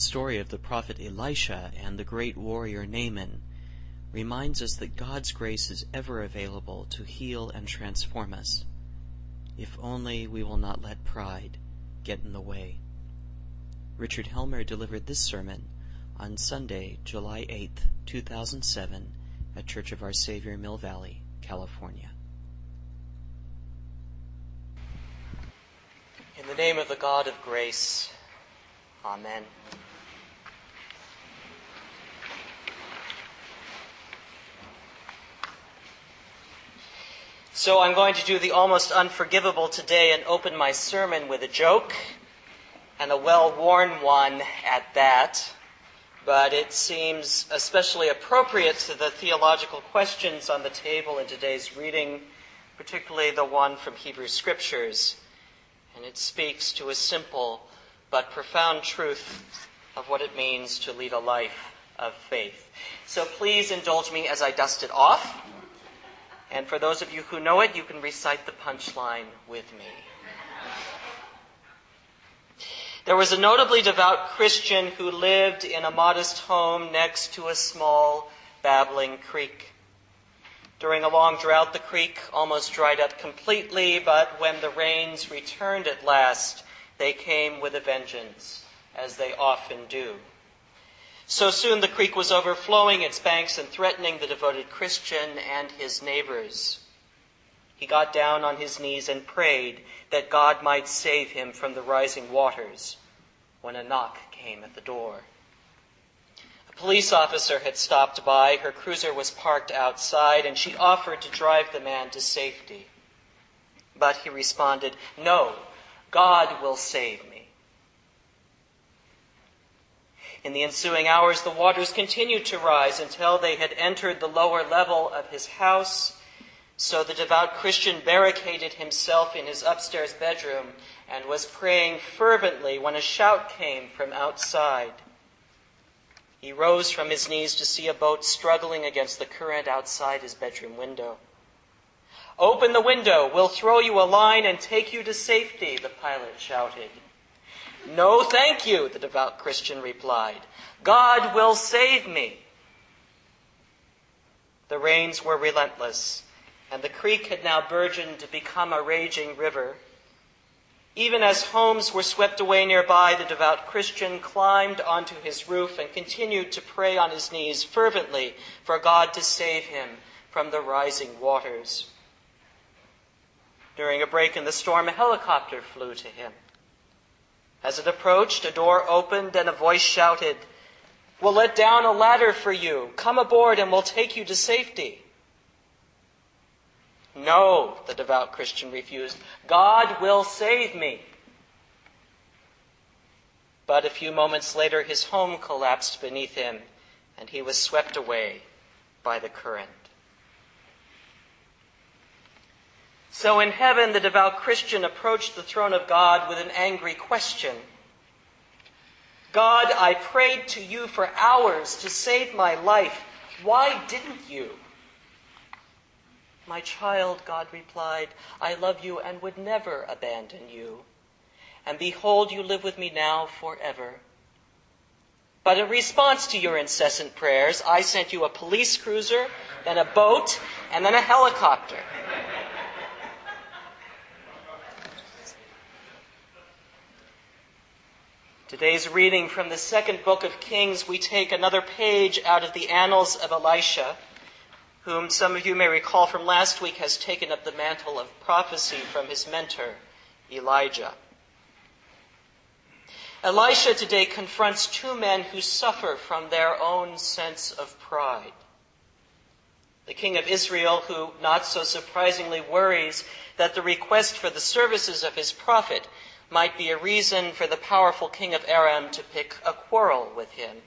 The story of the prophet Elisha and the great warrior Naaman reminds us that God's grace is ever available to heal and transform us, if only we will not let pride get in the way. Richard Helmer delivered this sermon on Sunday, July 8, 2007, at Church of Our Savior, Mill Valley, California. In the name of the God of grace, Amen. So I'm going to do the almost unforgivable today and open my sermon with a joke, and a well worn one at that. But it seems especially appropriate to the theological questions on the table in today's reading, particularly the one from Hebrew Scriptures. And it speaks to a simple but profound truth of what it means to lead a life of faith. So please indulge me as I dust it off. And for those of you who know it, you can recite the punchline with me. There was a notably devout Christian who lived in a modest home next to a small, babbling creek. During a long drought, the creek almost dried up completely, but when the rains returned at last, they came with a vengeance, as they often do. So soon the creek was overflowing its banks and threatening the devoted Christian and his neighbors. He got down on his knees and prayed that God might save him from the rising waters when a knock came at the door. A police officer had stopped by. Her cruiser was parked outside and she offered to drive the man to safety. But he responded, No, God will save me. In the ensuing hours, the waters continued to rise until they had entered the lower level of his house. So the devout Christian barricaded himself in his upstairs bedroom and was praying fervently when a shout came from outside. He rose from his knees to see a boat struggling against the current outside his bedroom window. Open the window, we'll throw you a line and take you to safety, the pilot shouted. No, thank you, the devout Christian replied. God will save me. The rains were relentless, and the creek had now burgeoned to become a raging river. Even as homes were swept away nearby, the devout Christian climbed onto his roof and continued to pray on his knees fervently for God to save him from the rising waters. During a break in the storm, a helicopter flew to him. As it approached, a door opened and a voice shouted, We'll let down a ladder for you. Come aboard and we'll take you to safety. No, the devout Christian refused. God will save me. But a few moments later, his home collapsed beneath him and he was swept away by the current. So in heaven, the devout Christian approached the throne of God with an angry question. God, I prayed to you for hours to save my life. Why didn't you? My child, God replied, I love you and would never abandon you. And behold, you live with me now forever. But in response to your incessant prayers, I sent you a police cruiser, then a boat, and then a helicopter. Today's reading from the second book of Kings, we take another page out of the annals of Elisha, whom some of you may recall from last week has taken up the mantle of prophecy from his mentor, Elijah. Elisha today confronts two men who suffer from their own sense of pride. The king of Israel, who not so surprisingly worries that the request for the services of his prophet might be a reason for the powerful king of Aram to pick a quarrel with him.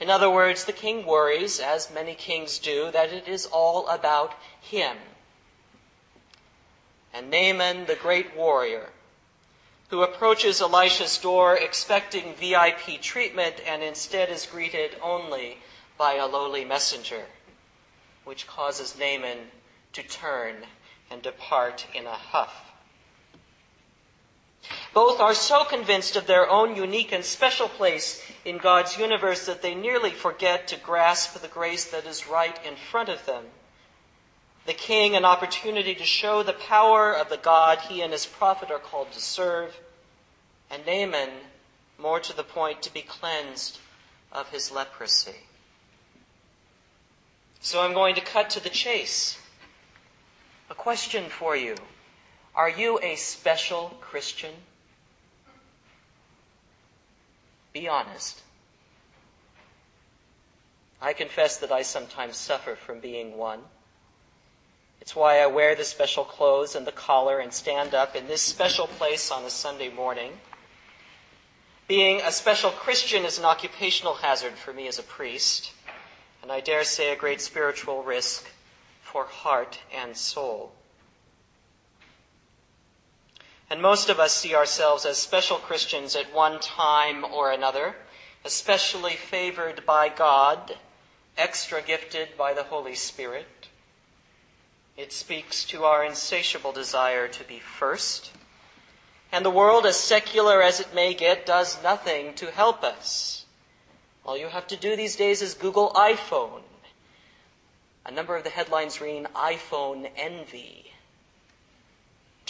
In other words, the king worries, as many kings do, that it is all about him. And Naaman, the great warrior, who approaches Elisha's door expecting VIP treatment and instead is greeted only by a lowly messenger, which causes Naaman to turn and depart in a huff. Both are so convinced of their own unique and special place in God's universe that they nearly forget to grasp the grace that is right in front of them. The king an opportunity to show the power of the God he and his prophet are called to serve, and Naaman, more to the point, to be cleansed of his leprosy. So I'm going to cut to the chase. A question for you. Are you a special Christian? Be honest. I confess that I sometimes suffer from being one. It's why I wear the special clothes and the collar and stand up in this special place on a Sunday morning. Being a special Christian is an occupational hazard for me as a priest, and I dare say a great spiritual risk for heart and soul. And most of us see ourselves as special Christians at one time or another, especially favored by God, extra gifted by the Holy Spirit. It speaks to our insatiable desire to be first. And the world, as secular as it may get, does nothing to help us. All you have to do these days is Google iPhone. A number of the headlines read iPhone envy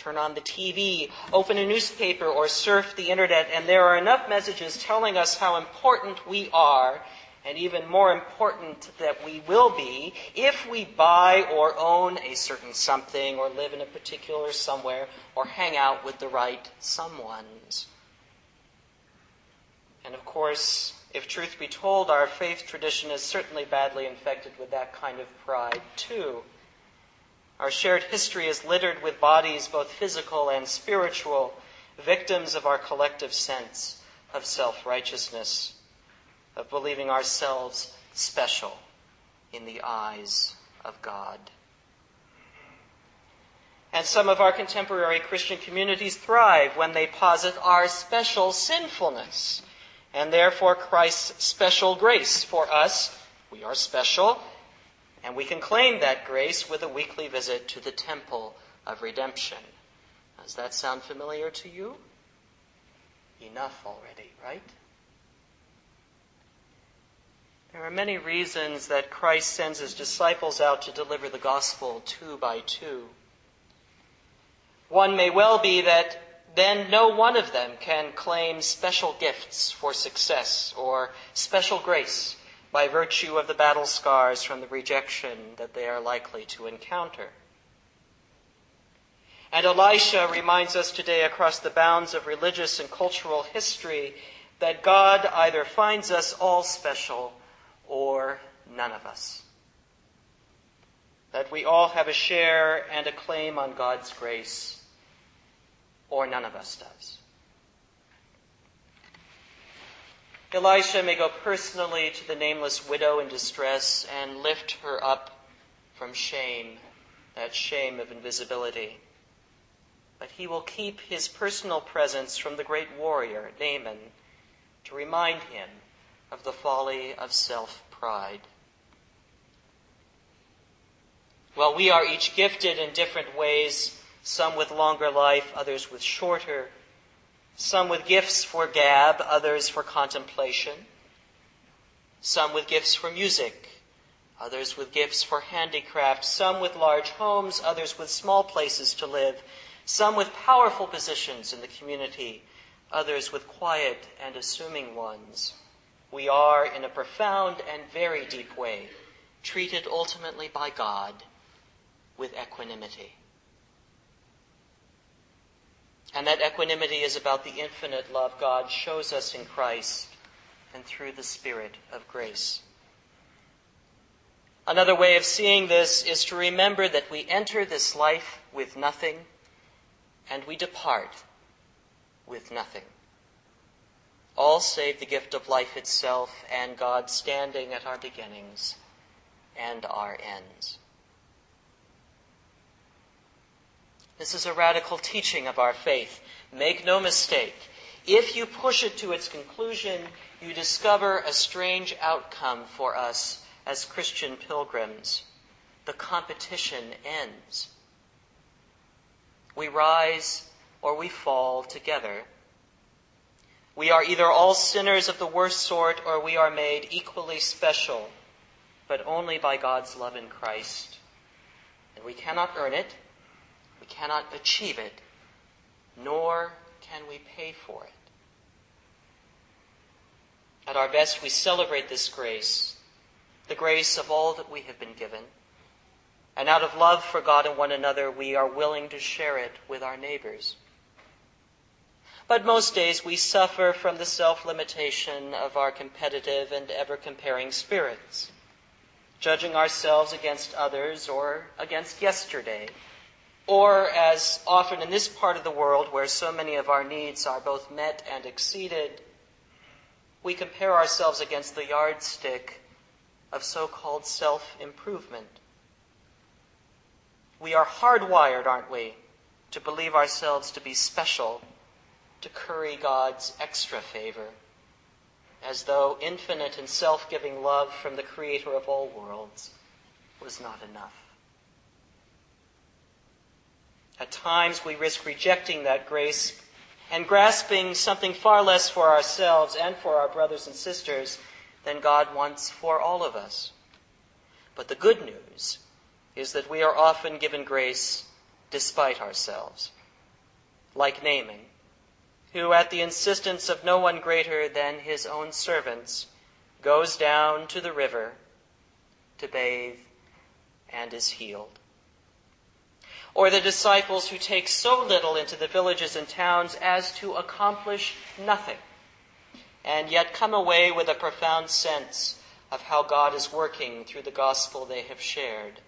turn on the TV, open a newspaper, or surf the internet, and there are enough messages telling us how important we are, and even more important that we will be, if we buy or own a certain something, or live in a particular somewhere, or hang out with the right someones. And of course, if truth be told, our faith tradition is certainly badly infected with that kind of pride, too. Our shared history is littered with bodies, both physical and spiritual, victims of our collective sense of self righteousness, of believing ourselves special in the eyes of God. And some of our contemporary Christian communities thrive when they posit our special sinfulness and therefore Christ's special grace for us. We are special and we can claim that grace with a weekly visit to the temple of redemption. Does that sound familiar to you? Enough already, right? There are many reasons that Christ sends his disciples out to deliver the gospel two by two. One may well be that then no one of them can claim special gifts for success or special grace by virtue of the battle scars from the rejection that they are likely to encounter. And Elisha reminds us today across the bounds of religious and cultural history that God either finds us all special or none of us. That we all have a share and a claim on God's grace, or none of us does. Elisha may go personally to the nameless widow in distress and lift her up from shame, that shame of invisibility. But he will keep his personal presence from the great warrior, Naaman, to remind him of the folly of self pride. Well, we are each gifted in different ways, some with longer life, others with shorter some with gifts for gab, others for contemplation, some with gifts for music, others with gifts for handicraft, some with large homes, others with small places to live, some with powerful positions in the community, others with quiet and assuming ones. We are, in a profound and very deep way, treated ultimately by God with equanimity. And that equanimity is about the infinite love God shows us in Christ and through the Spirit of grace. Another way of seeing this is to remember that we enter this life with nothing and we depart with nothing. All save the gift of life itself and God standing at our beginnings and our ends. This is a radical teaching of our faith. Make no mistake. If you push it to its conclusion, you discover a strange outcome for us as Christian pilgrims. The competition ends. We rise or we fall together We are either all sinners of the worst sort or we are made equally special, but only by God's love in Christ. And we cannot earn it, we cannot achieve it, nor can we pay for it. At our best, we celebrate this grace, the grace of all that we have been given. And out of love for God and one another, we are willing to share it with our neighbors. But most days we suffer from the self-limitation of our competitive and ever-comparing spirits, judging ourselves against others or against yesterday, or as often in this part of the world where so many of our needs are both met and exceeded, we compare ourselves against the yardstick of so-called self-improvement. We are hardwired, aren't we, to believe ourselves to be special to curry God's extra favor, as though infinite and self giving love from the Creator of all worlds was not enough. At times we risk rejecting that grace and grasping something far less for ourselves and for our brothers and sisters than God wants for all of us. But the good news is that we are often given grace despite ourselves. Like Naaman, who, at the insistence of no one greater than his own servants, goes down to the river to bathe and is healed. Or the disciples who take so little into the villages and towns as to accomplish nothing, and yet come away with a profound sense of how God is working through the gospel they have shared.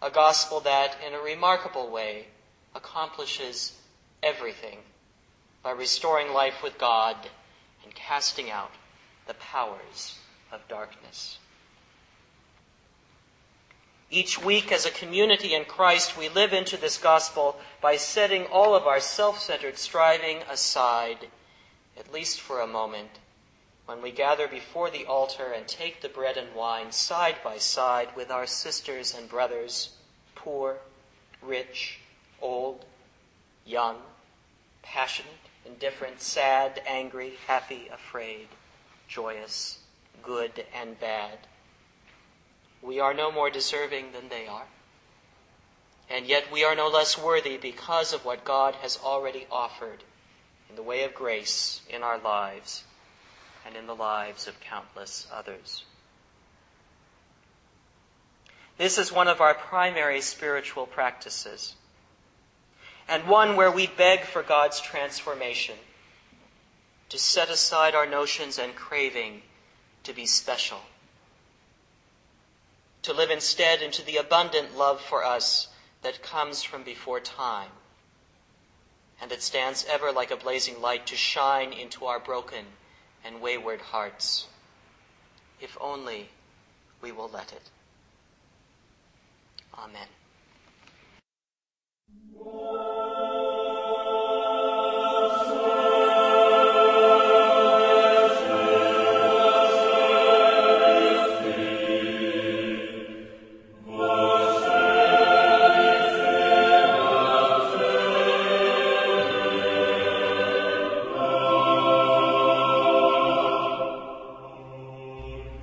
A gospel that, in a remarkable way, accomplishes everything by restoring life with God and casting out the powers of darkness. Each week as a community in Christ, we live into this gospel by setting all of our self-centered striving aside, at least for a moment, when we gather before the altar and take the bread and wine side by side with our sisters and brothers, poor, rich, old, young, passionate, indifferent, sad, angry, happy, afraid, joyous, good, and bad. We are no more deserving than they are. And yet we are no less worthy because of what God has already offered in the way of grace in our lives and in the lives of countless others. This is one of our primary spiritual practices and one where we beg for God's transformation, to set aside our notions and craving to be special, to live instead into the abundant love for us that comes from before time, and that stands ever like a blazing light to shine into our broken and wayward hearts, if only we will let it. Amen.